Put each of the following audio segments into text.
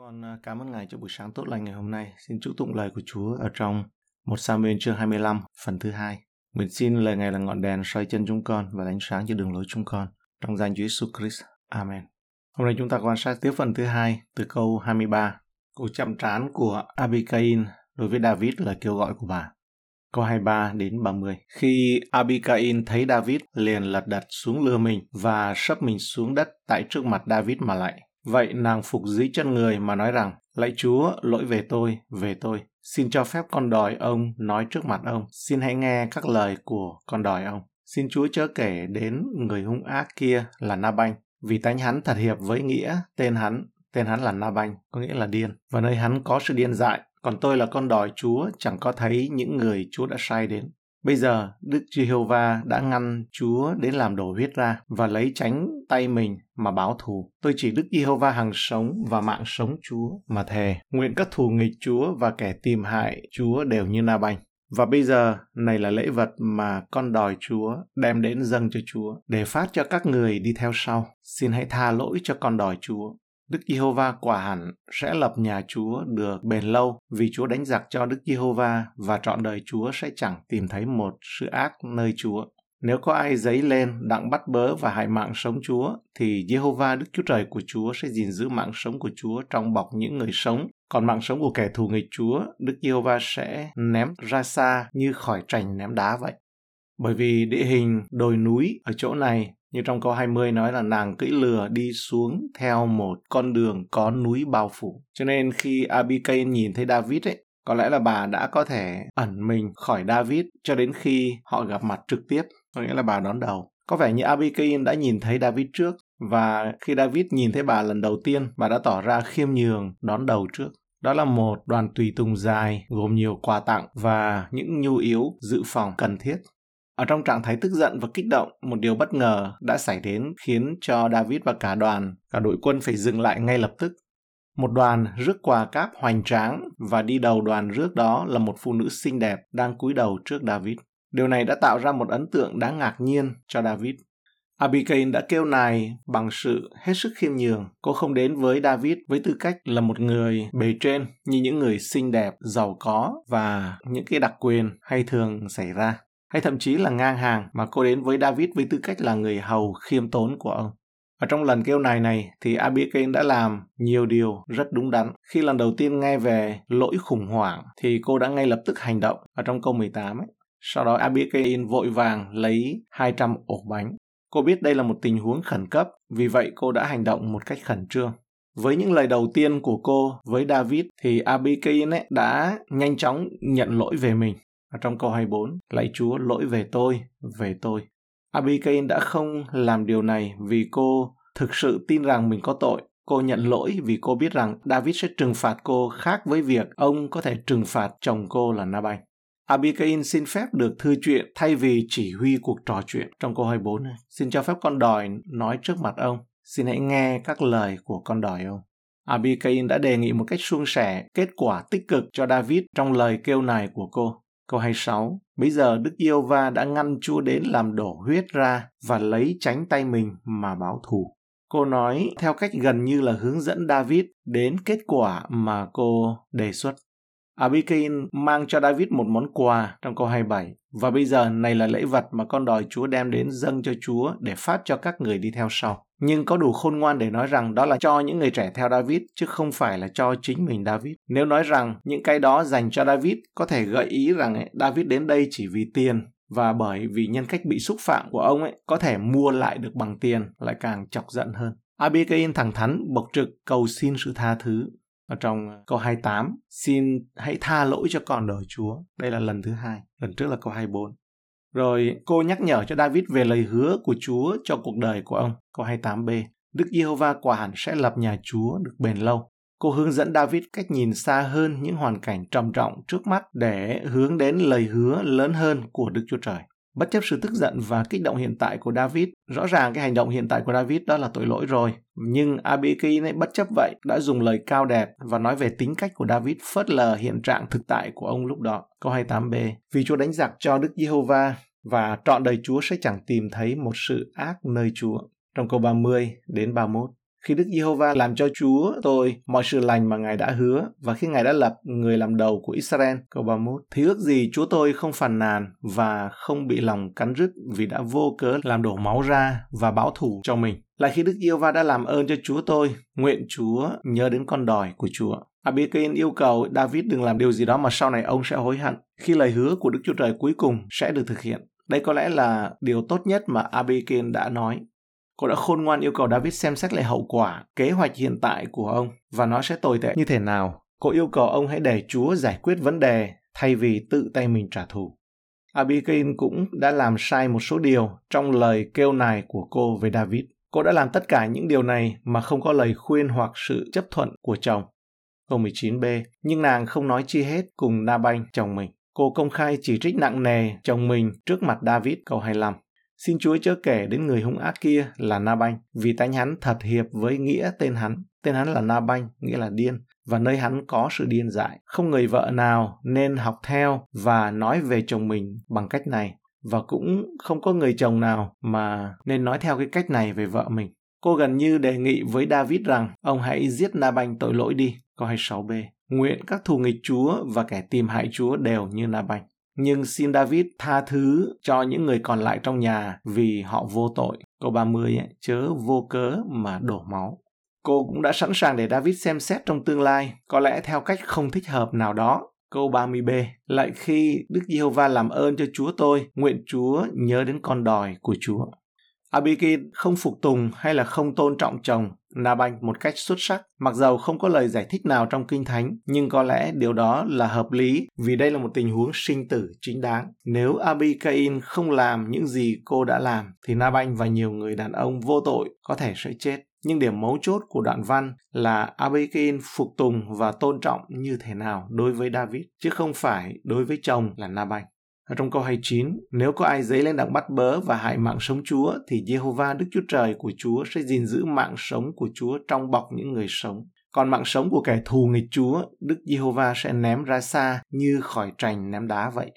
con ờ, cảm ơn Ngài cho buổi sáng tốt lành ngày hôm nay. Xin chúc tụng lời của Chúa ở trong một Samuel chương 25, phần thứ hai. Nguyện xin lời Ngài là ngọn đèn soi chân chúng con và ánh sáng cho đường lối chúng con. Trong danh Chúa Jesus Christ. Amen. Hôm nay chúng ta quan sát tiếp phần thứ hai từ câu 23. Cuộc chạm trán của Abigail đối với David là kêu gọi của bà. Câu 23 đến 30. Khi Abigail thấy David liền lật đật xuống lừa mình và sấp mình xuống đất tại trước mặt David mà lại. Vậy nàng phục dưới chân người mà nói rằng, Lạy Chúa, lỗi về tôi, về tôi. Xin cho phép con đòi ông nói trước mặt ông. Xin hãy nghe các lời của con đòi ông. Xin Chúa chớ kể đến người hung ác kia là Na Banh, vì tánh hắn thật hiệp với nghĩa tên hắn, tên hắn là Na Banh, có nghĩa là điên, và nơi hắn có sự điên dại. Còn tôi là con đòi Chúa, chẳng có thấy những người Chúa đã sai đến. Bây giờ, Đức Giê-hô-va đã ngăn Chúa đến làm đổ huyết ra và lấy tránh tay mình mà báo thù. Tôi chỉ Đức Giê-hô-va hằng sống và mạng sống Chúa mà thề. Nguyện các thù nghịch Chúa và kẻ tìm hại Chúa đều như Na Banh. Và bây giờ, này là lễ vật mà con đòi Chúa đem đến dâng cho Chúa để phát cho các người đi theo sau. Xin hãy tha lỗi cho con đòi Chúa Đức Giê-hô-va quả hẳn sẽ lập nhà Chúa được bền lâu vì Chúa đánh giặc cho Đức Giê-hô-va và trọn đời Chúa sẽ chẳng tìm thấy một sự ác nơi Chúa. Nếu có ai giấy lên đặng bắt bớ và hại mạng sống Chúa, thì Giê-hô-va Đức Chúa Trời của Chúa sẽ gìn giữ mạng sống của Chúa trong bọc những người sống. Còn mạng sống của kẻ thù nghịch Chúa, Đức Giê-hô-va sẽ ném ra xa như khỏi trành ném đá vậy. Bởi vì địa hình đồi núi ở chỗ này như trong câu 20 nói là nàng cưỡi lừa đi xuống theo một con đường có núi bao phủ. Cho nên khi Abigail nhìn thấy David ấy, có lẽ là bà đã có thể ẩn mình khỏi David cho đến khi họ gặp mặt trực tiếp, có nghĩa là bà đón đầu. Có vẻ như Abigail đã nhìn thấy David trước và khi David nhìn thấy bà lần đầu tiên, bà đã tỏ ra khiêm nhường đón đầu trước. Đó là một đoàn tùy tùng dài gồm nhiều quà tặng và những nhu yếu dự phòng cần thiết. Ở trong trạng thái tức giận và kích động, một điều bất ngờ đã xảy đến khiến cho David và cả đoàn, cả đội quân phải dừng lại ngay lập tức. Một đoàn rước quà cáp hoành tráng và đi đầu đoàn rước đó là một phụ nữ xinh đẹp đang cúi đầu trước David. Điều này đã tạo ra một ấn tượng đáng ngạc nhiên cho David. Abigail đã kêu nài bằng sự hết sức khiêm nhường. Cô không đến với David với tư cách là một người bề trên như những người xinh đẹp, giàu có và những cái đặc quyền hay thường xảy ra hay thậm chí là ngang hàng mà cô đến với David với tư cách là người hầu khiêm tốn của ông. Và trong lần kêu này này thì Abigail đã làm nhiều điều rất đúng đắn. Khi lần đầu tiên nghe về lỗi khủng hoảng thì cô đã ngay lập tức hành động ở trong câu 18 ấy. Sau đó Abigail vội vàng lấy 200 ổ bánh. Cô biết đây là một tình huống khẩn cấp, vì vậy cô đã hành động một cách khẩn trương. Với những lời đầu tiên của cô với David thì Abigail ấy đã nhanh chóng nhận lỗi về mình. Ở trong câu 24, lạy Chúa lỗi về tôi, về tôi. Abigail đã không làm điều này vì cô thực sự tin rằng mình có tội. Cô nhận lỗi vì cô biết rằng David sẽ trừng phạt cô khác với việc ông có thể trừng phạt chồng cô là Nabal. Abigail xin phép được thư chuyện thay vì chỉ huy cuộc trò chuyện trong câu 24 này. Xin cho phép con đòi nói trước mặt ông. Xin hãy nghe các lời của con đòi ông. Abigail đã đề nghị một cách suôn sẻ kết quả tích cực cho David trong lời kêu này của cô. Câu 26. Bây giờ Đức Yêu Va đã ngăn Chúa đến làm đổ huyết ra và lấy tránh tay mình mà báo thù. Cô nói theo cách gần như là hướng dẫn David đến kết quả mà cô đề xuất. Abigail mang cho David một món quà trong câu 27. Và bây giờ này là lễ vật mà con đòi Chúa đem đến dâng cho Chúa để phát cho các người đi theo sau. Nhưng có đủ khôn ngoan để nói rằng đó là cho những người trẻ theo David chứ không phải là cho chính mình David. Nếu nói rằng những cái đó dành cho David có thể gợi ý rằng David đến đây chỉ vì tiền và bởi vì nhân cách bị xúc phạm của ông ấy có thể mua lại được bằng tiền lại càng chọc giận hơn. Abigail thẳng thắn bộc trực cầu xin sự tha thứ ở trong ờ, câu 28 xin hãy tha lỗi cho con đời Chúa. Đây là lần thứ hai, lần trước là câu 24. Rồi cô nhắc nhở cho David về lời hứa của Chúa cho cuộc đời của ông. Câu 28b. Đức Giê-hô-va quả hẳn sẽ lập nhà Chúa được bền lâu. Cô hướng dẫn David cách nhìn xa hơn những hoàn cảnh trầm trọng trước mắt để hướng đến lời hứa lớn hơn của Đức Chúa Trời. Bất chấp sự tức giận và kích động hiện tại của David, rõ ràng cái hành động hiện tại của David đó là tội lỗi rồi. Nhưng Abigail ấy bất chấp vậy đã dùng lời cao đẹp và nói về tính cách của David phớt lờ hiện trạng thực tại của ông lúc đó. Câu 28b. Vì Chúa đánh giặc cho Đức Giê-hô-va và trọn đời Chúa sẽ chẳng tìm thấy một sự ác nơi Chúa. Trong câu 30 đến 31. Khi Đức Giê-hô-va làm cho Chúa tôi mọi sự lành mà Ngài đã hứa và khi Ngài đã lập người làm đầu của Israel, câu 31, thì ước gì Chúa tôi không phàn nàn và không bị lòng cắn rứt vì đã vô cớ làm đổ máu ra và báo thù cho mình. Lại khi Đức Giê-hô-va đã làm ơn cho Chúa tôi, nguyện Chúa nhớ đến con đòi của Chúa. Abigail yêu cầu David đừng làm điều gì đó mà sau này ông sẽ hối hận khi lời hứa của Đức Chúa Trời cuối cùng sẽ được thực hiện. Đây có lẽ là điều tốt nhất mà Abigail đã nói. Cô đã khôn ngoan yêu cầu David xem xét lại hậu quả, kế hoạch hiện tại của ông và nó sẽ tồi tệ như thế nào. Cô yêu cầu ông hãy để Chúa giải quyết vấn đề thay vì tự tay mình trả thù. Abigail cũng đã làm sai một số điều trong lời kêu nài của cô về David. Cô đã làm tất cả những điều này mà không có lời khuyên hoặc sự chấp thuận của chồng. Câu 19b, nhưng nàng không nói chi hết cùng Nabanh, chồng mình. Cô công khai chỉ trích nặng nề chồng mình trước mặt David, câu 25. Xin Chúa chớ kể đến người hung ác kia là Nabanh, vì tánh hắn thật hiệp với nghĩa tên hắn. Tên hắn là Nabanh, nghĩa là điên, và nơi hắn có sự điên dại. Không người vợ nào nên học theo và nói về chồng mình bằng cách này, và cũng không có người chồng nào mà nên nói theo cái cách này về vợ mình. Cô gần như đề nghị với David rằng ông hãy giết Nabanh tội lỗi đi, câu 26b. Nguyện các thù nghịch Chúa và kẻ tìm hại Chúa đều như Nabanh. Nhưng xin David tha thứ cho những người còn lại trong nhà vì họ vô tội. Câu 30 ấy, chớ vô cớ mà đổ máu. Cô cũng đã sẵn sàng để David xem xét trong tương lai, có lẽ theo cách không thích hợp nào đó. Câu 30b, lại khi Đức Giê-hô-va làm ơn cho Chúa tôi, nguyện Chúa nhớ đến con đòi của Chúa. Abigail không phục tùng hay là không tôn trọng chồng Nabanh một cách xuất sắc, mặc dầu không có lời giải thích nào trong Kinh Thánh, nhưng có lẽ điều đó là hợp lý vì đây là một tình huống sinh tử chính đáng. Nếu Abigail không làm những gì cô đã làm, thì Nabanh và nhiều người đàn ông vô tội có thể sẽ chết. Nhưng điểm mấu chốt của đoạn văn là Abigail phục tùng và tôn trọng như thế nào đối với David, chứ không phải đối với chồng là Nabanh. Ở trong câu 29, nếu có ai dấy lên đặng bắt bớ và hại mạng sống Chúa, thì Jehovah Đức Chúa Trời của Chúa sẽ gìn giữ mạng sống của Chúa trong bọc những người sống. Còn mạng sống của kẻ thù nghịch Chúa, Đức Jehovah sẽ ném ra xa như khỏi trành ném đá vậy.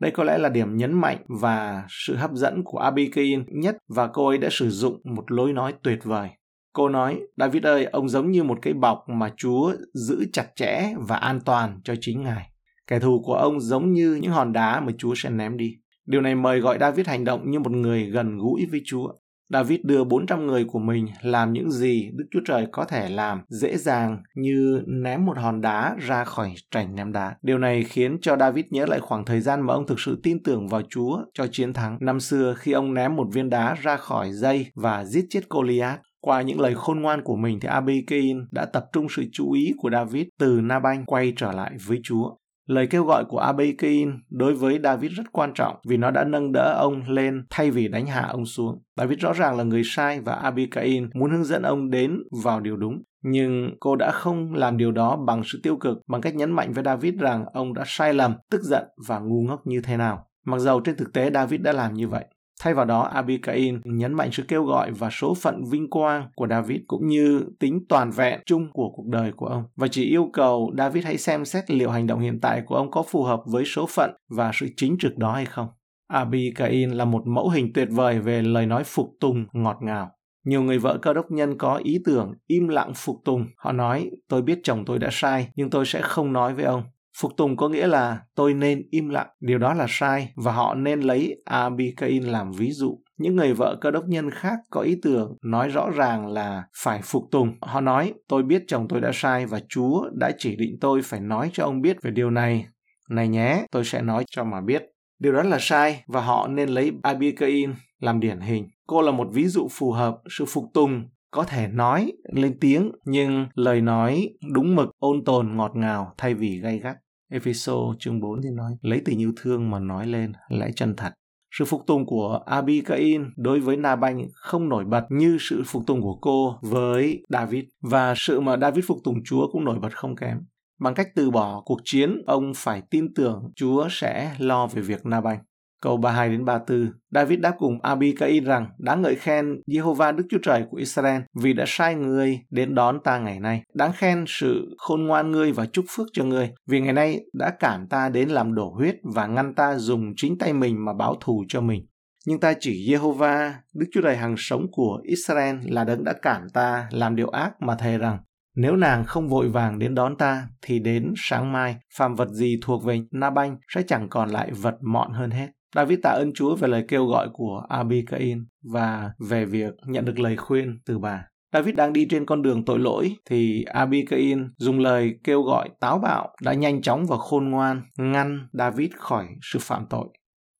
Đây có lẽ là điểm nhấn mạnh và sự hấp dẫn của Abigail nhất và cô ấy đã sử dụng một lối nói tuyệt vời. Cô nói, David ơi, ông giống như một cái bọc mà Chúa giữ chặt chẽ và an toàn cho chính Ngài. Kẻ thù của ông giống như những hòn đá mà Chúa sẽ ném đi. Điều này mời gọi David hành động như một người gần gũi với Chúa. David đưa 400 người của mình làm những gì Đức Chúa Trời có thể làm dễ dàng như ném một hòn đá ra khỏi trành ném đá. Điều này khiến cho David nhớ lại khoảng thời gian mà ông thực sự tin tưởng vào Chúa cho chiến thắng. Năm xưa khi ông ném một viên đá ra khỏi dây và giết chết Goliath. Qua những lời khôn ngoan của mình thì Abigail đã tập trung sự chú ý của David từ Nabanh quay trở lại với Chúa. Lời kêu gọi của Abigail đối với David rất quan trọng vì nó đã nâng đỡ ông lên thay vì đánh hạ ông xuống. David rõ ràng là người sai và Abigail muốn hướng dẫn ông đến vào điều đúng. Nhưng cô đã không làm điều đó bằng sự tiêu cực, bằng cách nhấn mạnh với David rằng ông đã sai lầm, tức giận và ngu ngốc như thế nào. Mặc dầu trên thực tế David đã làm như vậy. Thay vào đó, Abigail nhấn mạnh sự kêu gọi và số phận vinh quang của David cũng như tính toàn vẹn chung của cuộc đời của ông và chỉ yêu cầu David hãy xem xét liệu hành động hiện tại của ông có phù hợp với số phận và sự chính trực đó hay không. Abigail là một mẫu hình tuyệt vời về lời nói phục tùng ngọt ngào. Nhiều người vợ cơ đốc nhân có ý tưởng im lặng phục tùng. Họ nói, tôi biết chồng tôi đã sai, nhưng tôi sẽ không nói với ông. Phục tùng có nghĩa là tôi nên im lặng, điều đó là sai và họ nên lấy Abigail làm ví dụ. Những người vợ cơ đốc nhân khác có ý tưởng nói rõ ràng là phải phục tùng. Họ nói, tôi biết chồng tôi đã sai và Chúa đã chỉ định tôi phải nói cho ông biết về điều này. Này nhé, tôi sẽ nói cho mà biết. Điều đó là sai và họ nên lấy Abigail làm điển hình. Cô là một ví dụ phù hợp, sự phục tùng có thể nói lên tiếng nhưng lời nói đúng mực ôn tồn ngọt ngào thay vì gay gắt Epheso chương 4 thì nói lấy tình yêu thương mà nói lên lẽ chân thật sự phục tùng của Abigail đối với Nabanh không nổi bật như sự phục tùng của cô với David và sự mà David phục tùng Chúa cũng nổi bật không kém. Bằng cách từ bỏ cuộc chiến, ông phải tin tưởng Chúa sẽ lo về việc Nabanh. Câu 32 đến 34, David đáp cùng Abigail rằng đáng ngợi khen Jehovah Đức Chúa Trời của Israel vì đã sai người đến đón ta ngày nay. Đáng khen sự khôn ngoan ngươi và chúc phước cho ngươi vì ngày nay đã cản ta đến làm đổ huyết và ngăn ta dùng chính tay mình mà báo thù cho mình. Nhưng ta chỉ Jehovah, Đức Chúa Trời hằng sống của Israel là đấng đã cản ta làm điều ác mà thề rằng nếu nàng không vội vàng đến đón ta, thì đến sáng mai, phàm vật gì thuộc về Nabanh sẽ chẳng còn lại vật mọn hơn hết. David tạ ơn Chúa về lời kêu gọi của Abigail và về việc nhận được lời khuyên từ bà. David đang đi trên con đường tội lỗi thì Abigail dùng lời kêu gọi táo bạo đã nhanh chóng và khôn ngoan ngăn David khỏi sự phạm tội.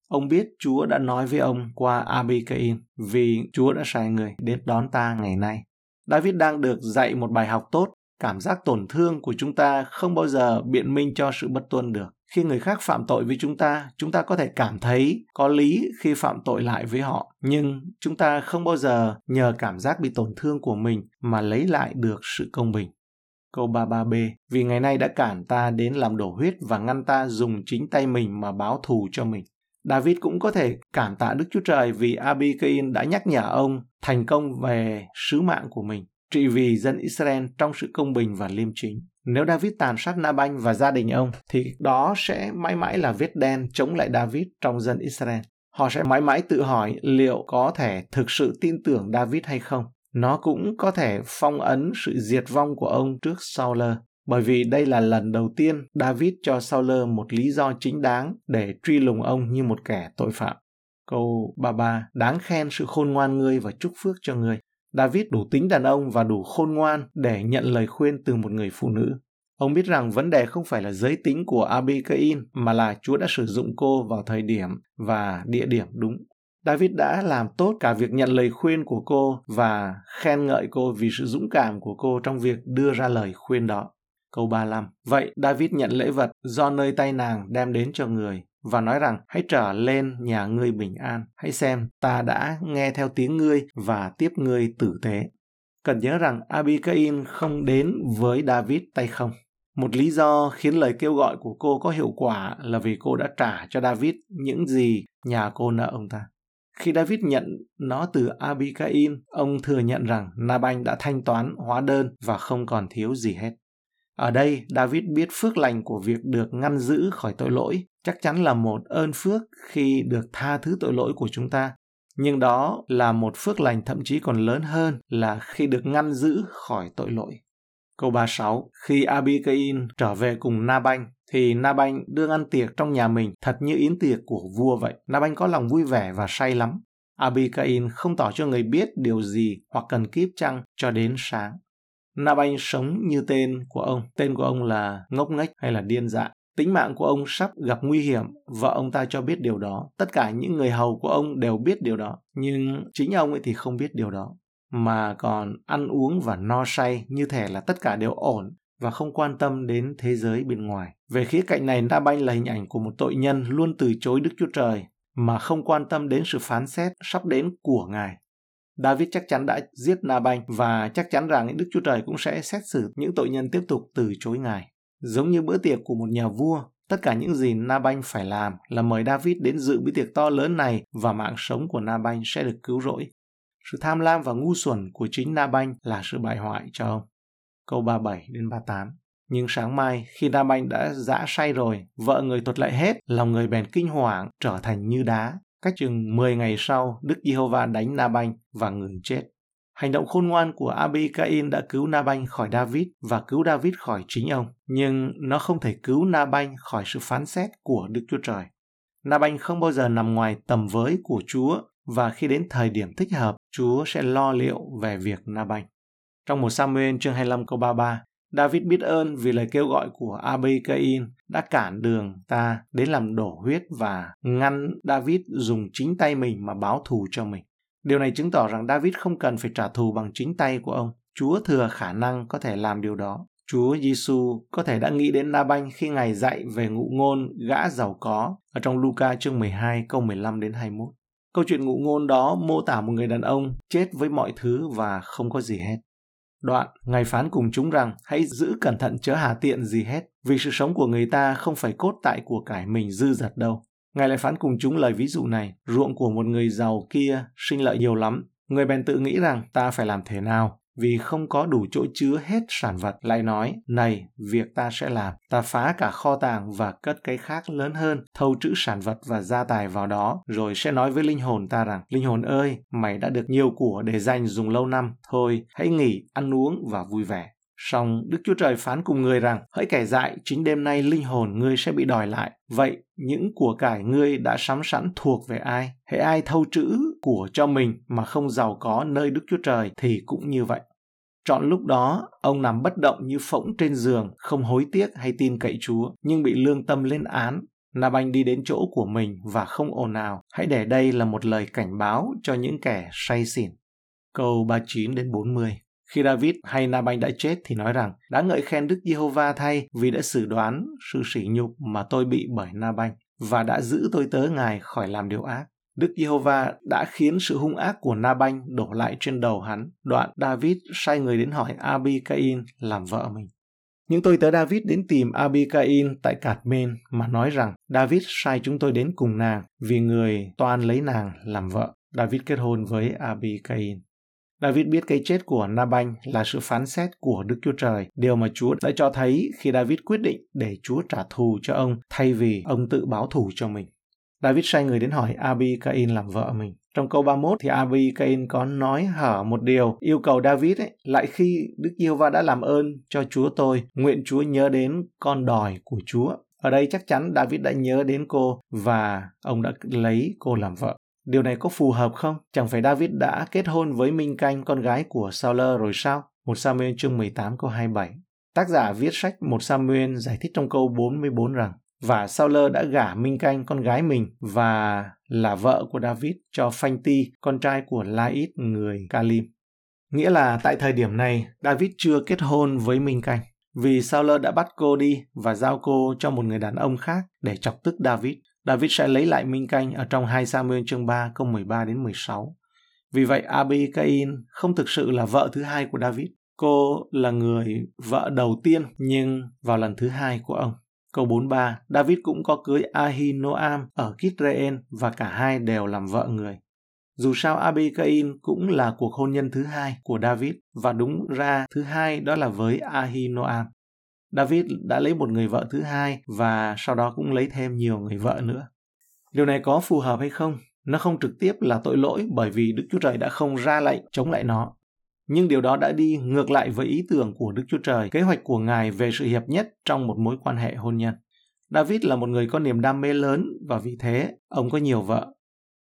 Ông biết Chúa đã nói với ông qua Abigail vì Chúa đã sai người đến đón ta ngày nay. David đang được dạy một bài học tốt. Cảm giác tổn thương của chúng ta không bao giờ biện minh cho sự bất tuân được. Khi người khác phạm tội với chúng ta, chúng ta có thể cảm thấy có lý khi phạm tội lại với họ, nhưng chúng ta không bao giờ nhờ cảm giác bị tổn thương của mình mà lấy lại được sự công bình. Câu 33b Vì ngày nay đã cản ta đến làm đổ huyết và ngăn ta dùng chính tay mình mà báo thù cho mình. David cũng có thể cảm tạ Đức Chúa Trời vì Abigail đã nhắc nhở ông thành công về sứ mạng của mình, trị vì dân Israel trong sự công bình và liêm chính. Nếu David tàn sát Nabanh và gia đình ông, thì đó sẽ mãi mãi là vết đen chống lại David trong dân Israel. Họ sẽ mãi mãi tự hỏi liệu có thể thực sự tin tưởng David hay không. Nó cũng có thể phong ấn sự diệt vong của ông trước Saul bởi vì đây là lần đầu tiên David cho Saul một lý do chính đáng để truy lùng ông như một kẻ tội phạm. Câu 33 Đáng khen sự khôn ngoan ngươi và chúc phước cho ngươi. David đủ tính đàn ông và đủ khôn ngoan để nhận lời khuyên từ một người phụ nữ. Ông biết rằng vấn đề không phải là giới tính của Abigail mà là Chúa đã sử dụng cô vào thời điểm và địa điểm đúng. David đã làm tốt cả việc nhận lời khuyên của cô và khen ngợi cô vì sự dũng cảm của cô trong việc đưa ra lời khuyên đó. Câu 35. Vậy David nhận lễ vật do nơi tay nàng đem đến cho người và nói rằng hãy trở lên nhà ngươi bình an. Hãy xem, ta đã nghe theo tiếng ngươi và tiếp ngươi tử tế. Cần nhớ rằng Abigail không đến với David tay không. Một lý do khiến lời kêu gọi của cô có hiệu quả là vì cô đã trả cho David những gì nhà cô nợ ông ta. Khi David nhận nó từ Abigail, ông thừa nhận rằng Nabanh đã thanh toán hóa đơn và không còn thiếu gì hết. Ở đây, David biết phước lành của việc được ngăn giữ khỏi tội lỗi, chắc chắn là một ơn phước khi được tha thứ tội lỗi của chúng ta. Nhưng đó là một phước lành thậm chí còn lớn hơn là khi được ngăn giữ khỏi tội lỗi. Câu 36, khi Abigail trở về cùng Nabanh, thì Nabanh đương ăn tiệc trong nhà mình thật như yến tiệc của vua vậy. Nabanh có lòng vui vẻ và say lắm. Abigail không tỏ cho người biết điều gì hoặc cần kiếp chăng cho đến sáng. Nabanh sống như tên của ông. Tên của ông là ngốc nghếch hay là điên dại. Tính mạng của ông sắp gặp nguy hiểm, vợ ông ta cho biết điều đó. Tất cả những người hầu của ông đều biết điều đó, nhưng chính ông ấy thì không biết điều đó. Mà còn ăn uống và no say như thể là tất cả đều ổn và không quan tâm đến thế giới bên ngoài. Về khía cạnh này, Na Banh là hình ảnh của một tội nhân luôn từ chối Đức Chúa Trời mà không quan tâm đến sự phán xét sắp đến của Ngài. David chắc chắn đã giết Nabanh và chắc chắn rằng Đức Chúa Trời cũng sẽ xét xử những tội nhân tiếp tục từ chối Ngài. Giống như bữa tiệc của một nhà vua, tất cả những gì Nabanh phải làm là mời David đến dự bữa tiệc to lớn này và mạng sống của Nabanh sẽ được cứu rỗi. Sự tham lam và ngu xuẩn của chính Nabanh là sự bại hoại cho ông. Câu 37 đến 38 nhưng sáng mai, khi Nabanh đã dã say rồi, vợ người thuật lại hết, lòng người bèn kinh hoàng, trở thành như đá, Cách chừng 10 ngày sau, Đức Giê-hô-va đánh Na-banh và người chết. Hành động khôn ngoan của Abi-Cain đã cứu Na-banh khỏi David và cứu David khỏi chính ông, nhưng nó không thể cứu Na-banh khỏi sự phán xét của Đức Chúa Trời. Na-banh không bao giờ nằm ngoài tầm với của Chúa và khi đến thời điểm thích hợp, Chúa sẽ lo liệu về việc Na-banh. Trong một Samuel chương 25 câu 33, David biết ơn vì lời kêu gọi của Abigail đã cản đường ta đến làm đổ huyết và ngăn David dùng chính tay mình mà báo thù cho mình. Điều này chứng tỏ rằng David không cần phải trả thù bằng chính tay của ông. Chúa thừa khả năng có thể làm điều đó. Chúa Giêsu có thể đã nghĩ đến Na-banh khi Ngài dạy về ngụ ngôn gã giàu có ở trong Luca chương 12 câu 15 đến 21. Câu chuyện ngụ ngôn đó mô tả một người đàn ông chết với mọi thứ và không có gì hết. Đoạn, Ngài phán cùng chúng rằng hãy giữ cẩn thận chớ hà tiện gì hết, vì sự sống của người ta không phải cốt tại của cải mình dư dật đâu. Ngài lại phán cùng chúng lời ví dụ này, ruộng của một người giàu kia sinh lợi nhiều lắm. Người bèn tự nghĩ rằng ta phải làm thế nào vì không có đủ chỗ chứa hết sản vật, lại nói, này, việc ta sẽ làm, ta phá cả kho tàng và cất cái khác lớn hơn, thâu trữ sản vật và gia tài vào đó, rồi sẽ nói với linh hồn ta rằng, linh hồn ơi, mày đã được nhiều của để dành dùng lâu năm, thôi, hãy nghỉ, ăn uống và vui vẻ Song Đức Chúa Trời phán cùng người rằng, hỡi kẻ dại, chính đêm nay linh hồn ngươi sẽ bị đòi lại. Vậy, những của cải ngươi đã sắm sẵn thuộc về ai? Hễ ai thâu trữ của cho mình mà không giàu có nơi Đức Chúa Trời thì cũng như vậy. trọn lúc đó, ông nằm bất động như phỗng trên giường, không hối tiếc hay tin cậy Chúa, nhưng bị lương tâm lên án. Nabanh đi đến chỗ của mình và không ồn ào. Hãy để đây là một lời cảnh báo cho những kẻ say xỉn. Câu 39 đến 40 khi David hay Nabanh đã chết thì nói rằng, đã ngợi khen Đức Giê-hô-va thay vì đã xử đoán sự sỉ nhục mà tôi bị bởi Nabanh và đã giữ tôi tớ ngài khỏi làm điều ác. Đức Giê-hô-va đã khiến sự hung ác của Nabanh đổ lại trên đầu hắn. Đoạn David sai người đến hỏi Abi-cain làm vợ mình. Những tôi tớ David đến tìm Abi-cain tại Cạt Mên mà nói rằng, David sai chúng tôi đến cùng nàng vì người toan lấy nàng làm vợ. David kết hôn với Abi-cain. David biết cái chết của Nabanh là sự phán xét của Đức Chúa Trời, điều mà Chúa đã cho thấy khi David quyết định để Chúa trả thù cho ông thay vì ông tự báo thù cho mình. David sai người đến hỏi Abi Cain làm vợ mình. Trong câu 31 thì Abi Cain có nói hở một điều yêu cầu David ấy, lại khi Đức Yêu Va đã làm ơn cho Chúa tôi, nguyện Chúa nhớ đến con đòi của Chúa. Ở đây chắc chắn David đã nhớ đến cô và ông đã lấy cô làm vợ. Điều này có phù hợp không? Chẳng phải David đã kết hôn với Minh Canh, con gái của Saul rồi sao? Một Samuel chương 18 câu 27. Tác giả viết sách một Samuel giải thích trong câu 44 rằng và Saul đã gả Minh Canh con gái mình và là vợ của David cho Phanh Ti, con trai của Laid người Calim. Nghĩa là tại thời điểm này, David chưa kết hôn với Minh Canh vì Saul đã bắt cô đi và giao cô cho một người đàn ông khác để chọc tức David. David sẽ lấy lại Minh Canh ở trong 2 Samuel chương 3 câu 13 đến 16. Vì vậy Abigail không thực sự là vợ thứ hai của David. Cô là người vợ đầu tiên nhưng vào lần thứ hai của ông. Câu 43, David cũng có cưới Ahinoam ở Kitreen và cả hai đều làm vợ người. Dù sao Abigail cũng là cuộc hôn nhân thứ hai của David và đúng ra thứ hai đó là với Ahinoam. David đã lấy một người vợ thứ hai và sau đó cũng lấy thêm nhiều người vợ nữa. Điều này có phù hợp hay không? Nó không trực tiếp là tội lỗi bởi vì Đức Chúa Trời đã không ra lệnh chống lại nó. Nhưng điều đó đã đi ngược lại với ý tưởng của Đức Chúa Trời, kế hoạch của Ngài về sự hiệp nhất trong một mối quan hệ hôn nhân. David là một người có niềm đam mê lớn và vì thế ông có nhiều vợ.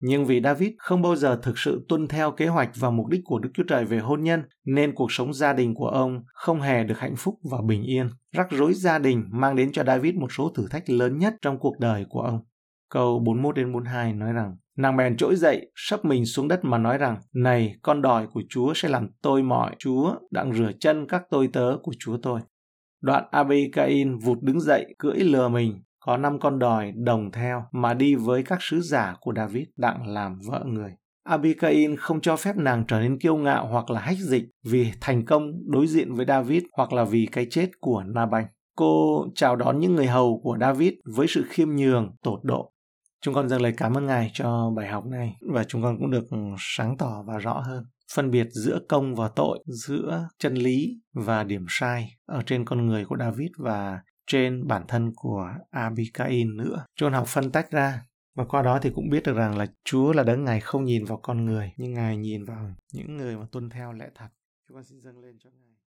Nhưng vì David không bao giờ thực sự tuân theo kế hoạch và mục đích của Đức Chúa Trời về hôn nhân, nên cuộc sống gia đình của ông không hề được hạnh phúc và bình yên. Rắc rối gia đình mang đến cho David một số thử thách lớn nhất trong cuộc đời của ông. Câu 41 đến 42 nói rằng, Nàng bèn trỗi dậy, sắp mình xuống đất mà nói rằng, Này, con đòi của Chúa sẽ làm tôi mọi Chúa, đặng rửa chân các tôi tớ của Chúa tôi. Đoạn Abigail vụt đứng dậy, cưỡi lừa mình, có năm con đòi đồng theo mà đi với các sứ giả của David đặng làm vợ người. Abigail không cho phép nàng trở nên kiêu ngạo hoặc là hách dịch vì thành công đối diện với David hoặc là vì cái chết của Nabanh. Cô chào đón những người hầu của David với sự khiêm nhường, tột độ. Chúng con dâng lời cảm ơn Ngài cho bài học này và chúng con cũng được sáng tỏ và rõ hơn phân biệt giữa công và tội, giữa chân lý và điểm sai ở trên con người của David và trên bản thân của Abigail nữa. John học phân tách ra và qua đó thì cũng biết được rằng là Chúa là đấng Ngài không nhìn vào con người, nhưng Ngài nhìn vào những người mà tuân theo lẽ thật. Chúng con xin dâng lên cho Ngài.